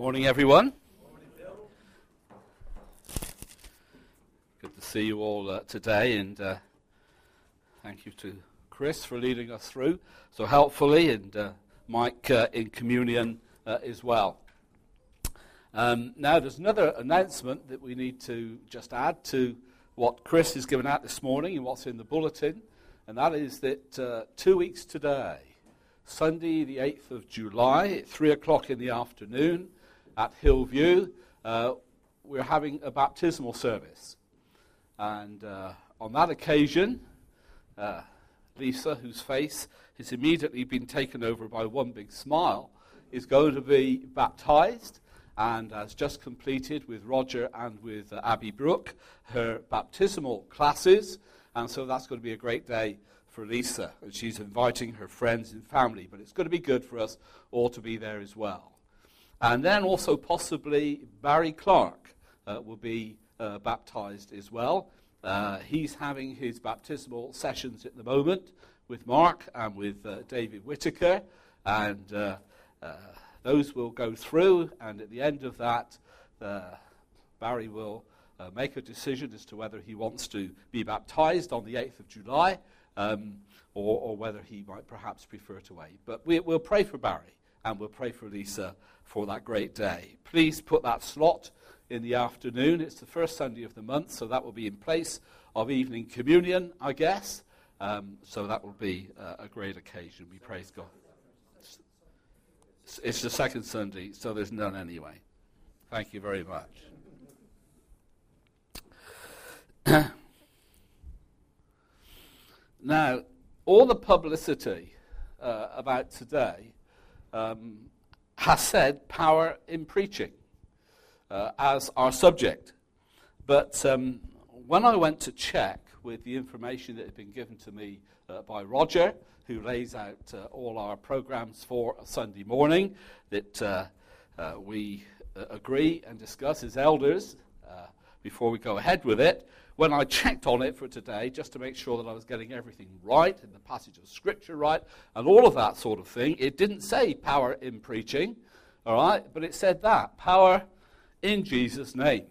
Morning, everyone. Good to see you all uh, today, and uh, thank you to Chris for leading us through so helpfully, and uh, Mike uh, in communion uh, as well. Um, now, there's another announcement that we need to just add to what Chris has given out this morning and what's in the bulletin, and that is that uh, two weeks today, Sunday, the 8th of July, at 3 o'clock in the afternoon, at Hillview, uh, we're having a baptismal service. And uh, on that occasion, uh, Lisa, whose face has immediately been taken over by one big smile, is going to be baptized and has just completed with Roger and with uh, Abby Brooke her baptismal classes. And so that's going to be a great day for Lisa. And she's inviting her friends and family, but it's going to be good for us all to be there as well. And then also possibly Barry Clark uh, will be uh, baptized as well. Uh, he's having his baptismal sessions at the moment with Mark and with uh, David Whitaker. And uh, uh, those will go through. And at the end of that, Barry will make a decision as to whether he wants to be baptized on the 8th of July um, or, or, whether he might perhaps prefer to wait. But we, we'll pray for Barry and we'll pray for Lisa for that great day. Please put that slot in the afternoon. It's the first Sunday of the month, so that will be in place of evening communion, I guess. Um, so that will be uh, a great occasion. We praise God. It's, the second Sunday, so there's none anyway. Thank you very much. now, all the publicity uh, about today um, has said power in preaching uh, as our subject. But um, when I went to check with the information that had been given to me uh, by Roger, who lays out uh, all our programs for Sunday morning, that uh, uh, we uh, agree and discuss as elders before we go ahead with it, when I checked on it for today, just to make sure that I was getting everything right in the passage of Scripture right and all of that sort of thing, it didn't say power in preaching, all right, but it said that power in Jesus' name.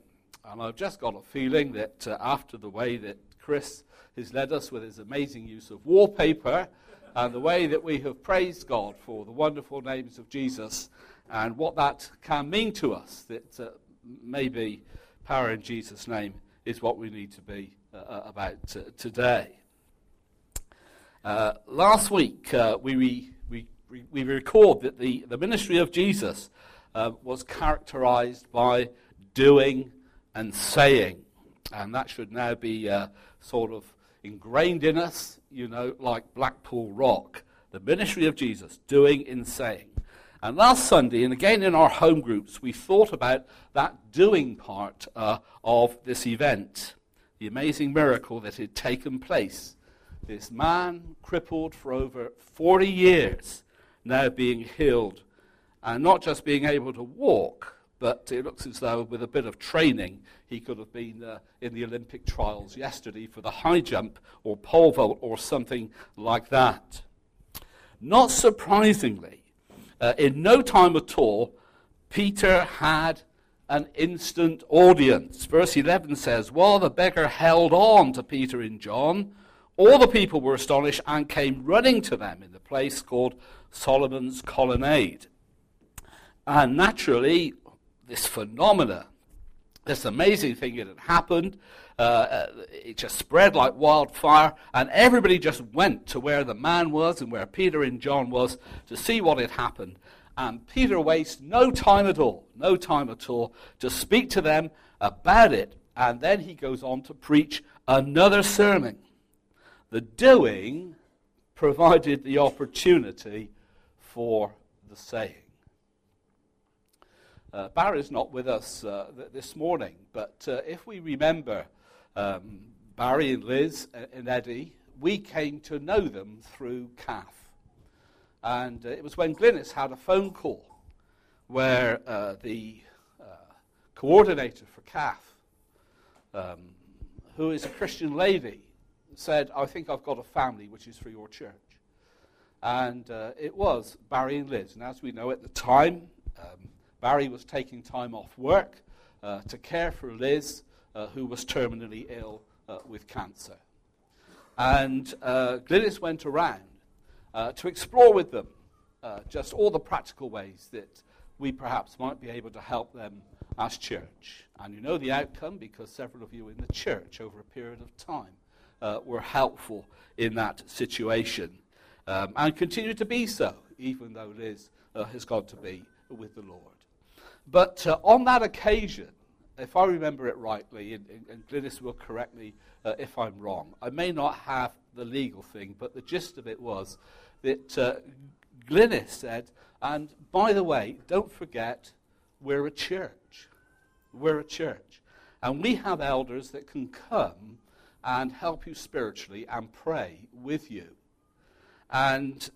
And I've just got a feeling that uh, after the way that Chris has led us with his amazing use of wallpaper and the way that we have praised God for the wonderful names of Jesus and what that can mean to us, that uh, maybe power in Jesus' name is what we need to be uh, uh about uh, today. Uh, last week, uh, we, we, we, we record that the, the ministry of Jesus uh, was characterized by doing and saying. And that should now be sort of ingrained in us, you know, like Blackpool Rock. The ministry of Jesus, doing and saying. And last Sunday, and again in our home groups, we thought about that doing part uh, of this event, the amazing miracle that had taken place. This man, crippled for over 40 years, now being healed, and not just being able to walk, but it looks as though with a bit of training, he could have been uh, in the Olympic trials yesterday for the high jump or pole vault or something like that. Not surprisingly, uh, in no time at all, Peter had an instant audience. Verse 11 says, While the beggar held on to Peter and John, all the people were astonished and came running to them in the place called Solomon's Colonnade. And naturally, this phenomena, this amazing thing that had happened, uh, uh, it just spread like wildfire, and everybody just went to where the man was and where Peter and John was to see what had happened. And Peter wastes no time at all, no time at all, to speak to them about it. And then he goes on to preach another sermon. The doing provided the opportunity for the saying. Uh, Barry's not with us uh, th- this morning, but uh, if we remember um, Barry and Liz and Eddie, we came to know them through CAF. And uh, it was when Glynis had a phone call where uh, the uh, coordinator for CAF, um, who is a Christian lady, said, I think I've got a family which is for your church. And uh, it was Barry and Liz. And as we know at the time, um, Barry was taking time off work uh, to care for Liz, uh, who was terminally ill uh, with cancer. And uh, Glynis went around uh, to explore with them just all the practical ways that we perhaps might be able to help them as church. And you know the outcome because several of you in the church over a period of time uh, were helpful in that situation um, and continue to be so, even though Liz uh, has gone to be with the Lord. But uh, on that occasion, if I remember it rightly, and, and Glynis will correct me uh, if I'm wrong, I may not have the legal thing, but the gist of it was that uh, Glynis said, and by the way, don't forget, we're a church. We're a church. And we have elders that can come and help you spiritually and pray with you. And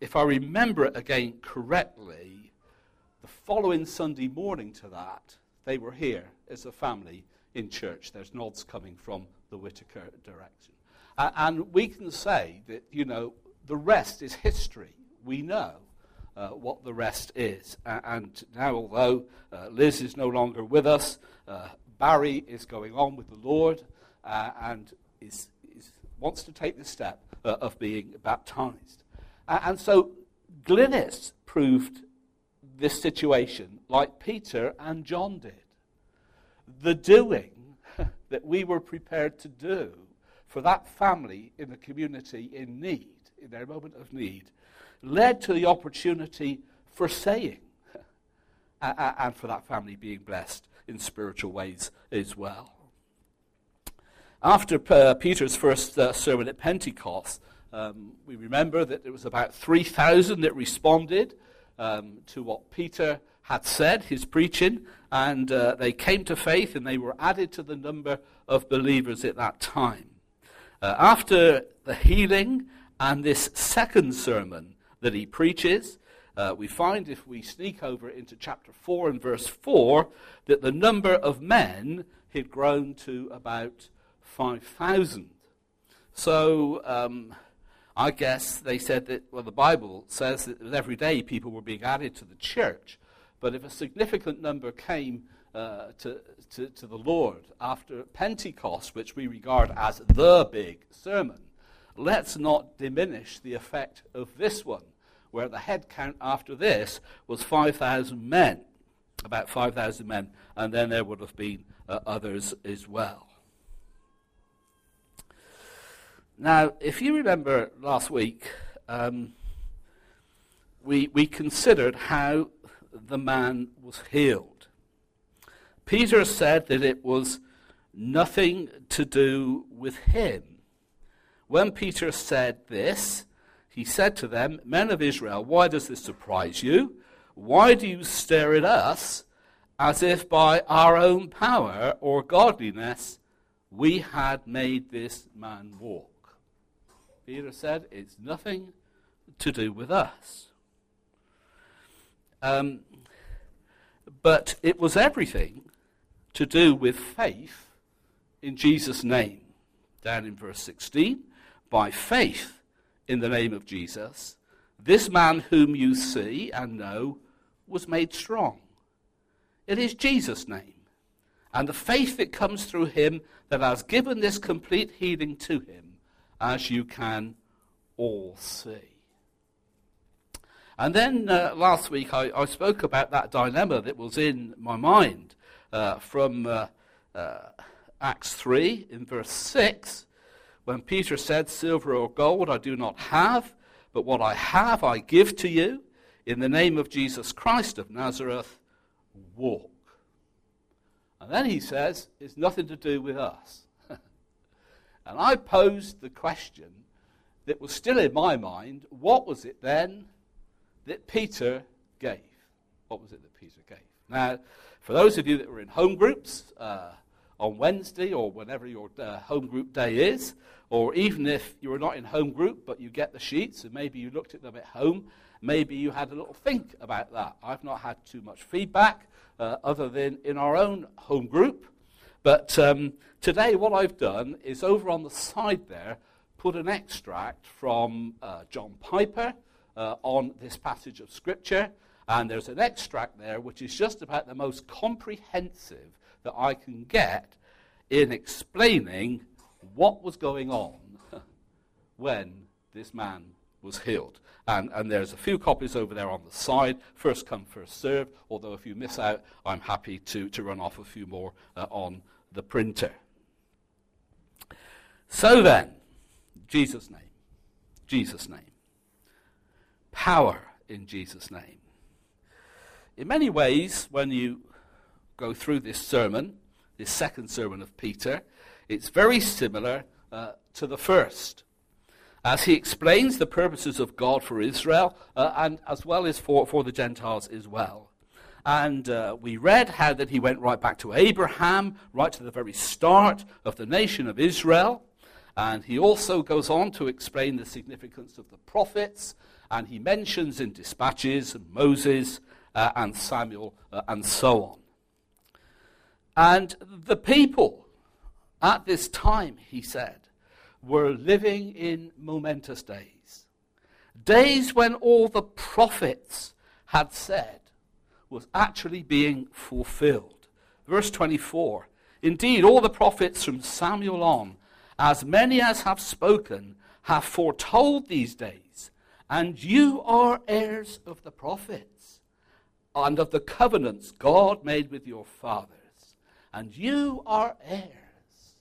if I remember it again correctly, the following Sunday morning to that, they were here as a family in church. There's nods coming from the Whitaker direction. Uh, and we can say that, you know, the rest is history. We know uh, what the rest is. Uh, and now, although uh, Liz is no longer with us, uh, Barry is going on with the Lord uh, and is, is, wants to take the step of being baptized. and so Glynis proved this situation like Peter and John did. The doing that we were prepared to do for that family in the community in need, in their moment of need, led to the opportunity for saying and for that family being blessed in spiritual ways as well. After uh, Peter's first uh, sermon at Pentecost, um, we remember that there was about 3,000 that responded um, to what Peter had said, his preaching, and uh, they came to faith and they were added to the number of believers at that time. Uh, after the healing and this second sermon that he preaches, uh, we find if we sneak over into chapter 4 and verse 4 that the number of men had grown to about 5,000. So um, I guess they said that, well, the Bible says that every day people were being added to the church. But if a significant number came uh, to, to, to the Lord after Pentecost, which we regard as the big sermon, let's not diminish the effect of this one, where the head count after this was 5,000 men, about 5,000 men, and then there would have been uh, others as well. Now, if you remember last week, um, we, we considered how the man was healed. Peter said that it was nothing to do with him. When Peter said this, he said to them, Men of Israel, why does this surprise you? Why do you stare at us as if by our own power or godliness we had made this man walk? Peter said, It's nothing to do with us. Um, but it was everything to do with faith in Jesus' name. Down in verse 16, by faith in the name of Jesus, this man whom you see and know was made strong. It is Jesus' name and the faith that comes through him that has given this complete healing to him as you can all see. And then uh, last week I, I, spoke about that dilemma that was in my mind uh, from uh, uh Acts 3 in verse 6 when Peter said, Silver or gold I do not have, but what I have I give to you. In the name of Jesus Christ of Nazareth, walk. And then he says, It's nothing to do with us. And I posed the question that was still in my mind what was it then that Peter gave? What was it that Peter gave? Now, for those of you that were in home groups uh, on Wednesday or whenever your uh, home group day is, or even if you were not in home group but you get the sheets and maybe you looked at them at home, maybe you had a little think about that. I've not had too much feedback uh, other than in our own home group. But um, today, what I've done is over on the side there, put an extract from uh, John Piper uh, on this passage of Scripture. And there's an extract there which is just about the most comprehensive that I can get in explaining what was going on when this man was healed. And, and there's a few copies over there on the side. First come, first served. Although if you miss out, I'm happy to, to run off a few more uh, on the printer. So then, Jesus' name. Jesus' name. Power in Jesus' name. In many ways, when you go through this sermon, this second sermon of Peter, it's very similar uh, to the first. As he explains the purposes of God for Israel, uh, and as well as for, for the Gentiles as well. And uh, we read how that he went right back to Abraham, right to the very start of the nation of Israel. And he also goes on to explain the significance of the prophets. And he mentions in dispatches Moses uh, and Samuel uh, and so on. And the people at this time, he said, were living in momentous days. Days when all the prophets had said was actually being fulfilled. Verse 24 Indeed, all the prophets from Samuel on, as many as have spoken, have foretold these days, and you are heirs of the prophets and of the covenants God made with your fathers and you are heirs.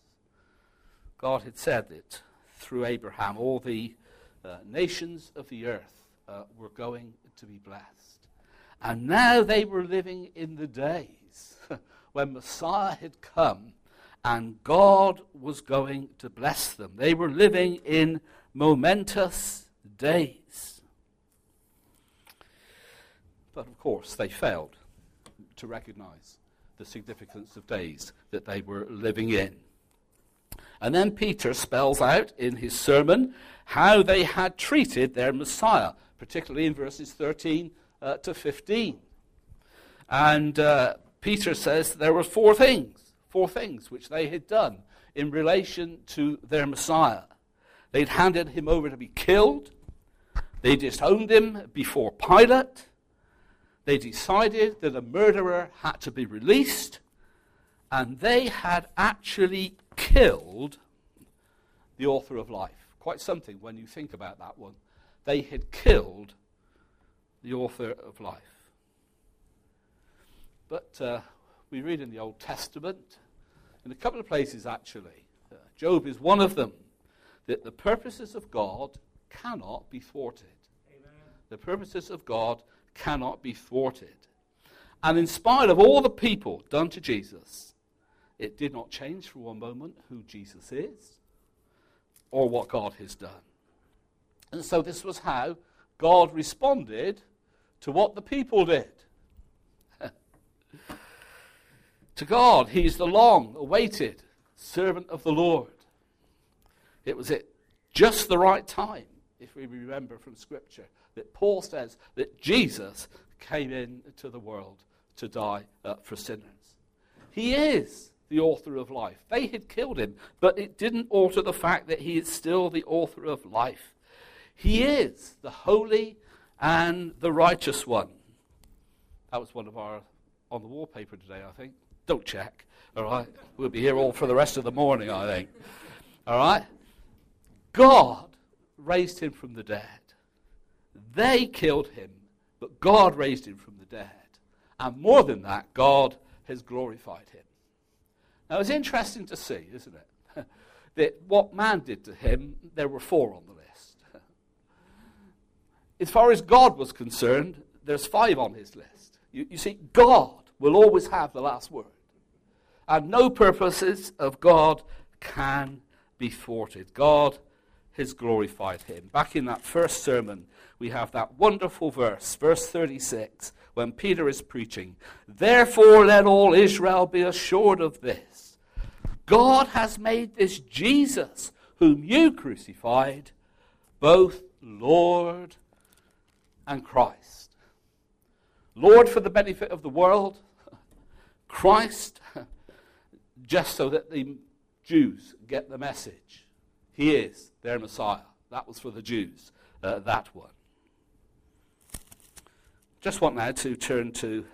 God had said that through Abraham, all the uh, nations of the earth uh, were going to be blessed. And now they were living in the days when Messiah had come and God was going to bless them. They were living in momentous days. But of course, they failed to recognize the significance of days that they were living in. And then Peter spells out in his sermon how they had treated their Messiah, particularly in verses 13 uh, to 15. And uh, Peter says there were four things, four things which they had done in relation to their Messiah. They'd handed him over to be killed, they disowned him before Pilate, they decided that a murderer had to be released, and they had actually killed the author of life. Quite something when you think about that one. They had killed the author of life. But uh, we read in the Old Testament, in a couple of places actually, uh, Job is one of them, that the purposes of God cannot be thwarted. Amen. The purposes of God cannot be thwarted. And in spite of all the people done to Jesus, it did not change for one moment who Jesus is or what God has done. And so this was how God responded to what the people did. To God, He is the long awaited servant of the Lord. It was at just the right time, if we remember from Scripture, that Paul says that Jesus came into the world to die uh, for sinners. He is the author of life. They had killed him, but it didn't alter the fact that he is still the author of life. He is the holy and the righteous one. That was one of our on the wallpaper today, I think. Don't check. All right. We'll be here all for the rest of the morning, I think. All right. God raised him from the dead. They killed him, but God raised him from the dead. And more than that, God has glorified him. Now, it's interesting to see, isn't it? that what man did to him, there were four on the list. as far as God was concerned, there's five on his list. You, you see, God will always have the last word. And no purposes of God can be thwarted. God has glorified him. Back in that first sermon, we have that wonderful verse, verse 36, when Peter is preaching. Therefore, let all Israel be assured of this God has made this Jesus, whom you crucified, both Lord and Christ. Lord for the benefit of the world, Christ just so that the Jews get the message. He is their Messiah. That was for the Jews, uh, that one. just want now to turn to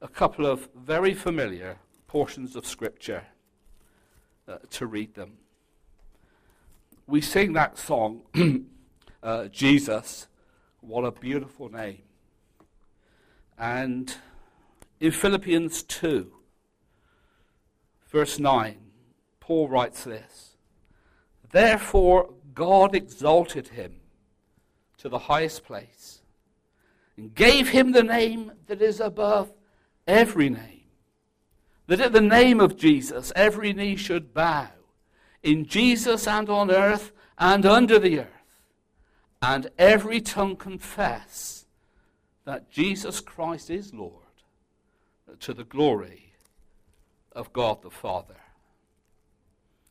a couple of very familiar portions of Scripture uh, to read them. We sing that song, uh, Jesus, what a beautiful name. And in Philippians 2, verse 9, Paul writes this Therefore, God exalted him to the highest place and gave him the name that is above every name. That at the name of Jesus every knee should bow, in Jesus and on earth and under the earth, and every tongue confess that Jesus Christ is Lord, to the glory of God the Father.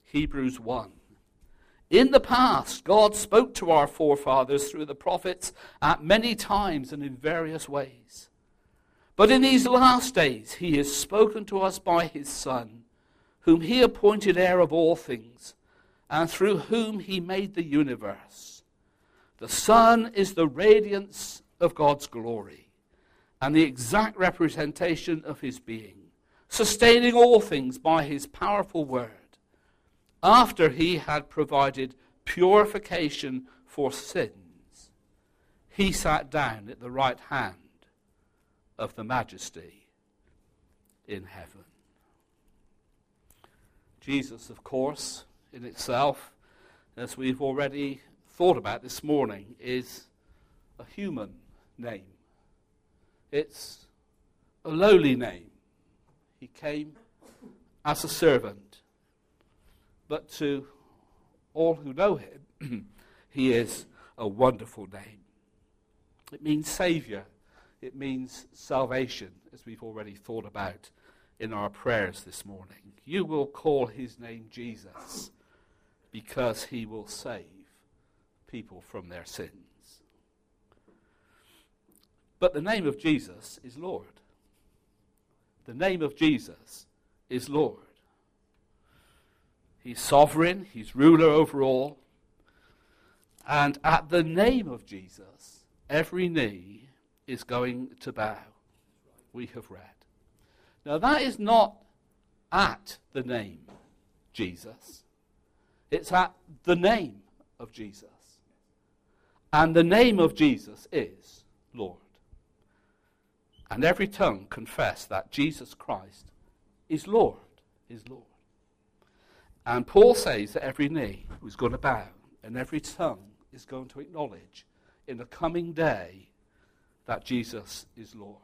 Hebrews 1. In the past, God spoke to our forefathers through the prophets at many times and in various ways. But in these last days, he has spoken to us by his Son, whom he appointed heir of all things, and through whom he made the universe. The Son is the radiance of God's glory and the exact representation of his being, sustaining all things by his powerful word. After he had provided purification for sins, he sat down at the right hand of the majesty in heaven. Jesus, of course, in itself, as we've already thought about this morning, is a human name. It's a lowly name. He came as a servant. But to all who know him, he is a wonderful name. It means Saviour it means salvation, as we've already thought about in our prayers this morning. You will call his name Jesus because he will save people from their sins. But the name of Jesus is Lord. The name of Jesus is Lord. He's sovereign, he's ruler over all. And at the name of Jesus, every knee is going to bow. We have read. Now, that is not at the name Jesus, it's at the name of Jesus. And the name of Jesus is Lord. And every tongue confess that Jesus Christ is Lord, is Lord. And Paul says that every knee is going to bow and every tongue is going to acknowledge in the coming day that Jesus is Lord.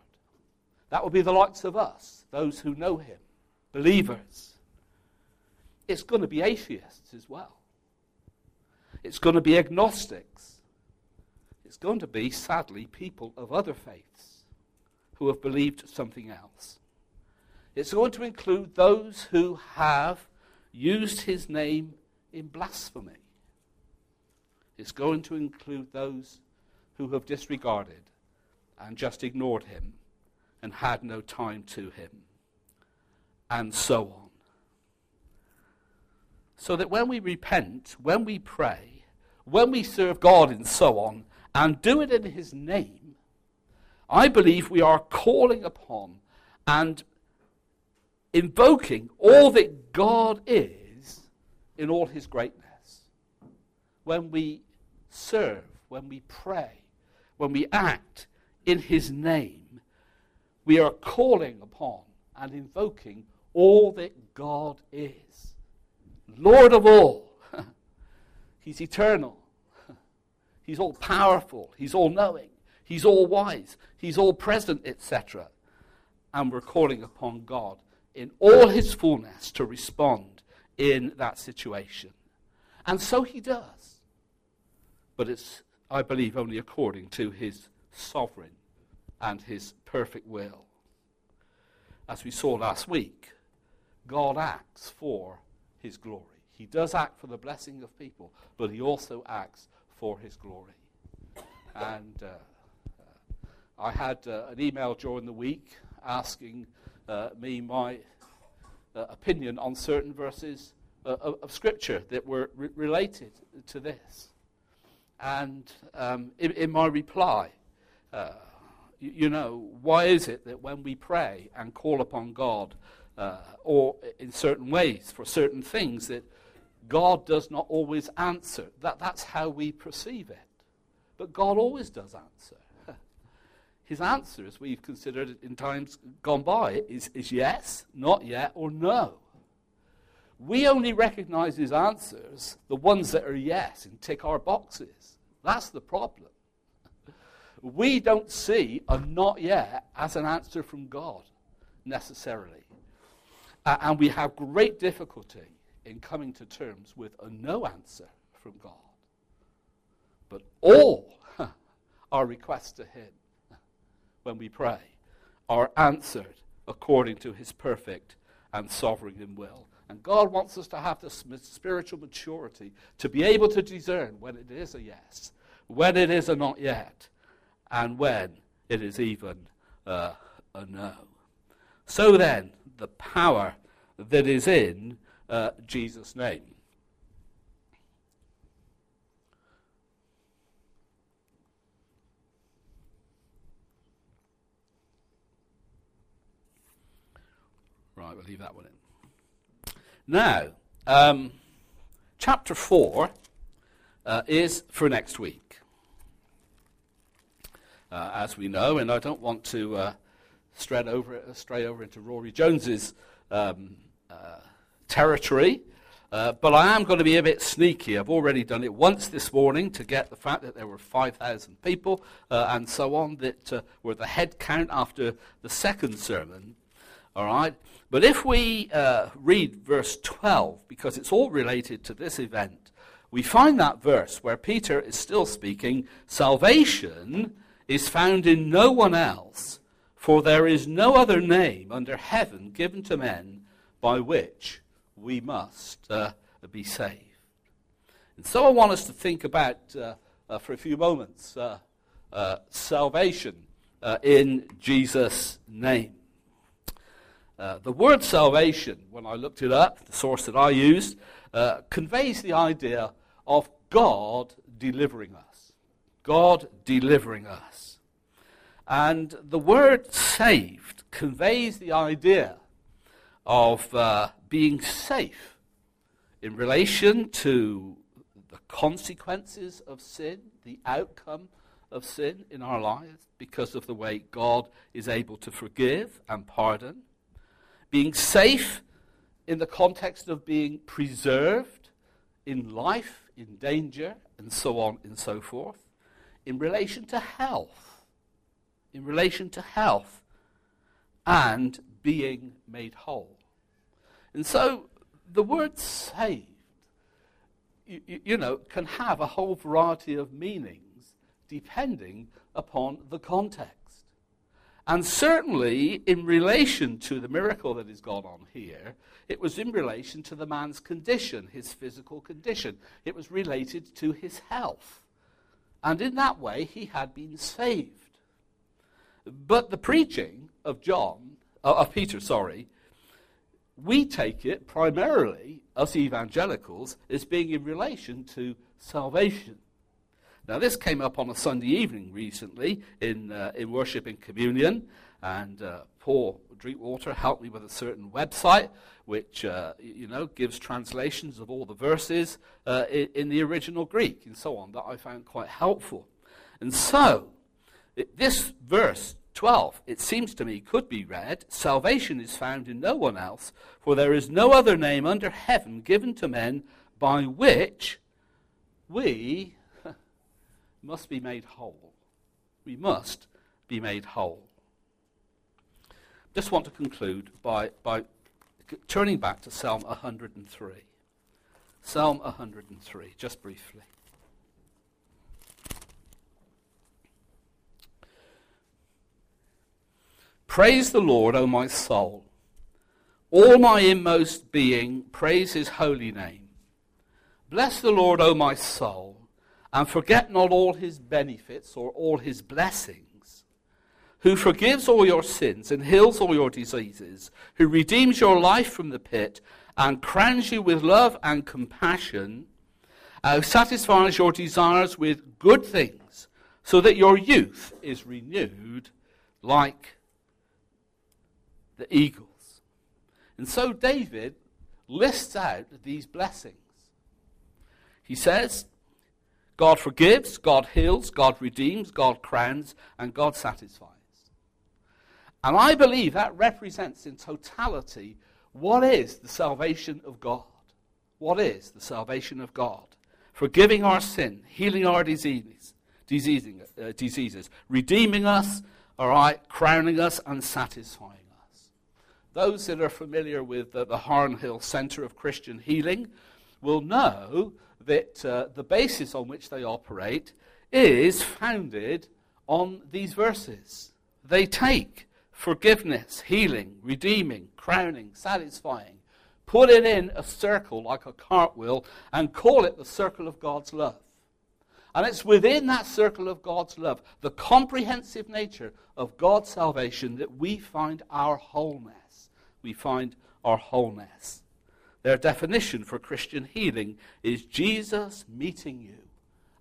That will be the likes of us, those who know him, believers. It's going to be atheists as well. It's going to be agnostics. It's going to be, sadly, people of other faiths who have believed something else. It's going to include those who have used his name in blasphemy. It's going to include those who have disregarded and just ignored him and had no time to him, and so on. So that when we repent, when we pray, when we serve God, and so on, and do it in his name, I believe we are calling upon and invoking all that God is in all his greatness. When we serve, when we pray, when we act in his name, we are calling upon and invoking all that God is. Lord of all. He's eternal. He's all powerful. He's all knowing. He's all wise. He's all present, etc. And we're calling upon God in all his fullness to respond in that situation. And so he does. But it's, I believe, only according to his sovereign and his perfect will. As we saw last week, God acts for his glory. He does act for the blessing of people, but he also acts for his glory. And uh, I had uh, an email during the week asking uh, me my uh, opinion on certain verses uh, of, of, Scripture that were re- related to this. And um, in, in, my reply, uh, you know, why is it that when we pray and call upon God, or in certain ways for certain things, that God does not always answer? That, that's how we perceive it. But God always does answer. His answer, as we've considered in times gone by, is, is yes, not yet, or no. We only recognize his answers, the ones that are yes, and tick our boxes. That's the problem. We don't see a not yet as an answer from God, necessarily. Uh, and we have great difficulty in coming to terms with a no answer from God. But all our requests to Him when we pray are answered according to His perfect and sovereign will. And God wants us to have this spiritual maturity to be able to discern when it is a yes, when it is a not yet, and when it is even uh, a no. So then, the power that is in uh, Jesus' name. Right, we'll leave that one in. Now, um, chapter 4 uh, is for next week. Uh, as we know, and I don't want to uh, stray, over, stray over into Rory Jones's um, uh, territory. Uh, but I am going to be a bit sneaky. I've already done it once this morning to get the fact that there were 5,000 people uh, and so on that were the head count after the second sermon. All right? But if we uh, read verse 12, because it's all related to this event, we find that verse where Peter is still speaking salvation is found in no one else, for there is no other name under heaven given to men by which we must uh, be saved. And so I want us to think about, uh, uh, for a few moments, uh, uh, salvation uh, in Jesus' name. The word salvation, when I looked it up, the source that I used, conveys the idea of God delivering us. God delivering us. And the word saved conveys the idea of uh, being safe in relation to the consequences of sin, the outcome of sin in our lives, because of the way God is able to forgive and pardon. Being safe in the context of being preserved in life, in danger, and so on and so forth. In relation to health, in relation to health, and being made whole. And so the word saved, you, you, know, can have a whole variety of meanings depending upon the context. And certainly, in relation to the miracle that is gone on here, it was in relation to the man's condition, his physical condition. It was related to his health. And in that way, he had been saved. But the preaching of John uh, of Peter, sorry, we take it primarily, us evangelicals, as being in relation to salvation. Now, this came up on a Sunday evening recently in, uh, in worship and communion, and uh, Paul Drinkwater helped me with a certain website which, uh, you know, gives translations of all the verses uh, in, in, the original Greek and so on that I found quite helpful. And so, it, this verse 12, it seems to me, could be read Salvation is found in no one else, for there is no other name under heaven given to men by which we must be made whole. We must be made whole. Just want to conclude by, by turning back to Psalm 103. Psalm 103, just briefly. Praise the Lord, O my soul. All my inmost being, praise his holy name. Bless the Lord, O my soul, and forget not all his benefits or all his blessings, who forgives all your sins and heals all your diseases, who redeems your life from the pit and crowns you with love and compassion, uh, who satisfies your desires with good things, so that your youth is renewed like the eagles. And so David lists out these blessings. He says, God forgives, God heals, God redeems, God crowns, and God satisfies. And I believe that represents in totality what is the salvation of God. What is the salvation of God? Forgiving our sin, healing our diseases, diseasing, uh, diseases redeeming us, all right, crowning us, and satisfying us. Those that are familiar with the, the Harnhill Centre of Christian Healing will know that uh, the basis on which they operate is founded on these verses. They take forgiveness, healing, redeeming, crowning, satisfying, put it in a circle like a cartwheel, and call it the circle of God's love. And it's within that circle of God's love, the comprehensive nature of God's salvation, that we find our wholeness. We find our wholeness. Their definition for Christian healing is Jesus meeting you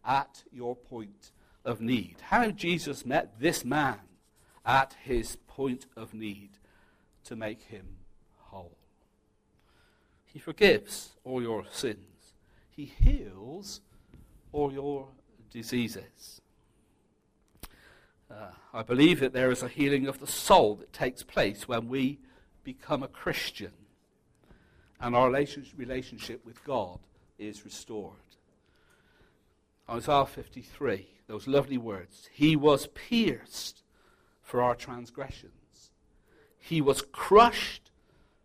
at your point of need. How Jesus met this man at his point of need to make him whole. He forgives all your sins, He heals all your diseases. Uh, I believe that there is a healing of the soul that takes place when we become a Christian and our relationship with God is restored. Isaiah 53, those lovely words. He was pierced for our transgressions, he was crushed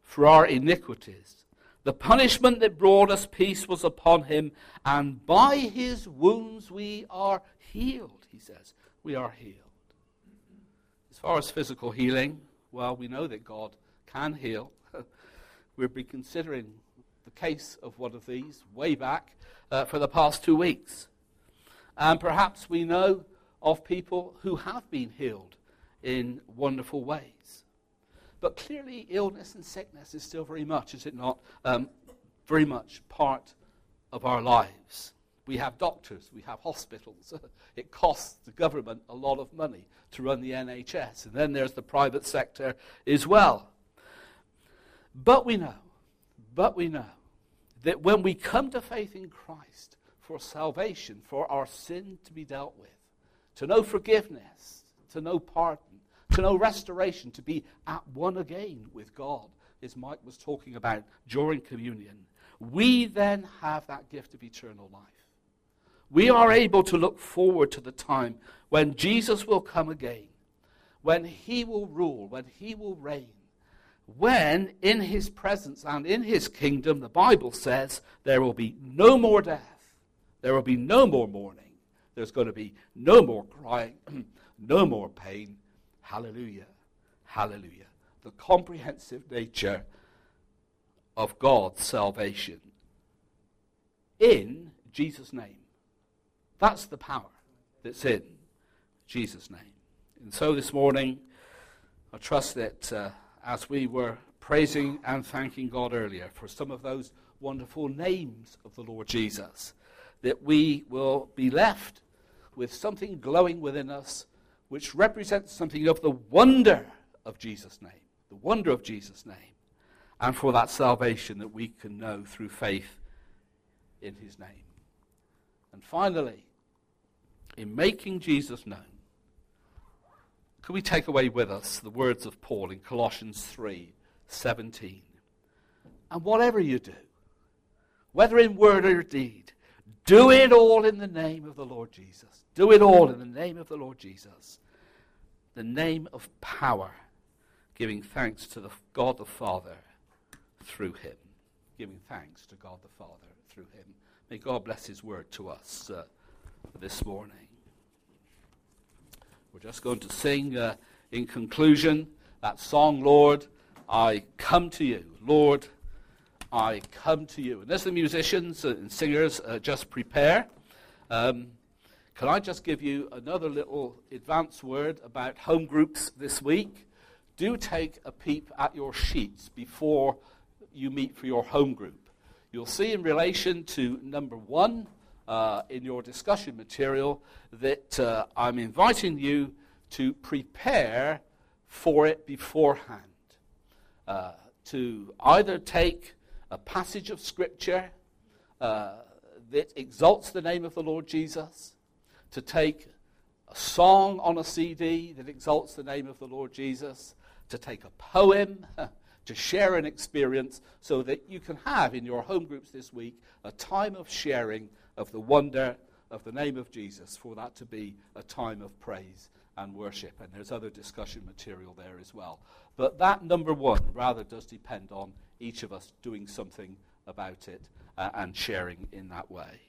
for our iniquities. The punishment that brought us peace was upon him, and by his wounds we are healed, he says. We are healed. As far as physical healing, well, we know that God can heal. We've been considering the case of one of these way back uh, for the past two weeks. And perhaps we know of people who have been healed in wonderful ways. But clearly, illness and sickness is still very much, is it not, um, very much part of our lives. We have doctors, we have hospitals. it costs the government a lot of money to run the NHS. And then there's the private sector as well. But we know, but we know that when we come to faith in Christ for salvation, for our sin to be dealt with, to know forgiveness, to know pardon, to know restoration, to be at one again with God, as Mike was talking about during communion, we then have that gift of eternal life. We are able to look forward to the time when Jesus will come again, when he will rule, when he will reign when in his presence and in his kingdom, the Bible says, there will be no more death, there will be no more mourning, there's going to be no more crying, no more pain. Hallelujah. Hallelujah. The comprehensive nature of God's salvation in Jesus' name. That's the power that's in Jesus' name. And so this morning, I trust that. Uh, as we were praising and thanking God earlier for some of those wonderful names of the Lord Jesus, that we will be left with something glowing within us which represents something of the wonder of Jesus' name, the wonder of Jesus' name, and for that salvation that we can know through faith in his name. And finally, in making Jesus known, could we take away with us the words of Paul in Colossians 3 17? And whatever you do, whether in word or deed, do it all in the name of the Lord Jesus. Do it all in the name of the Lord Jesus. The name of power, giving thanks to the God the Father through him. Giving thanks to God the Father through him. May God bless his word to us uh, this morning. We're just going to sing uh, in conclusion that song, Lord, I come to you. Lord, I come to you. And as the musicians and singers uh, just prepare, um, can I just give you another little advance word about home groups this week? Do take a peep at your sheets before you meet for your home group. You'll see in relation to number one, uh, in your discussion material that uh, I'm inviting you to prepare for it beforehand. Uh, to either take a passage of Scripture uh, that exalts the name of the Lord Jesus, to take a song on a CD that exalts the name of the Lord Jesus, to take a poem, to share an experience, so that you can have in your home groups this week a time of sharing of the wonder of the name of Jesus, for that to be a time of praise and worship. And there's other discussion material there as well. But that number one rather does depend on each of us doing something about it uh, and sharing in that way.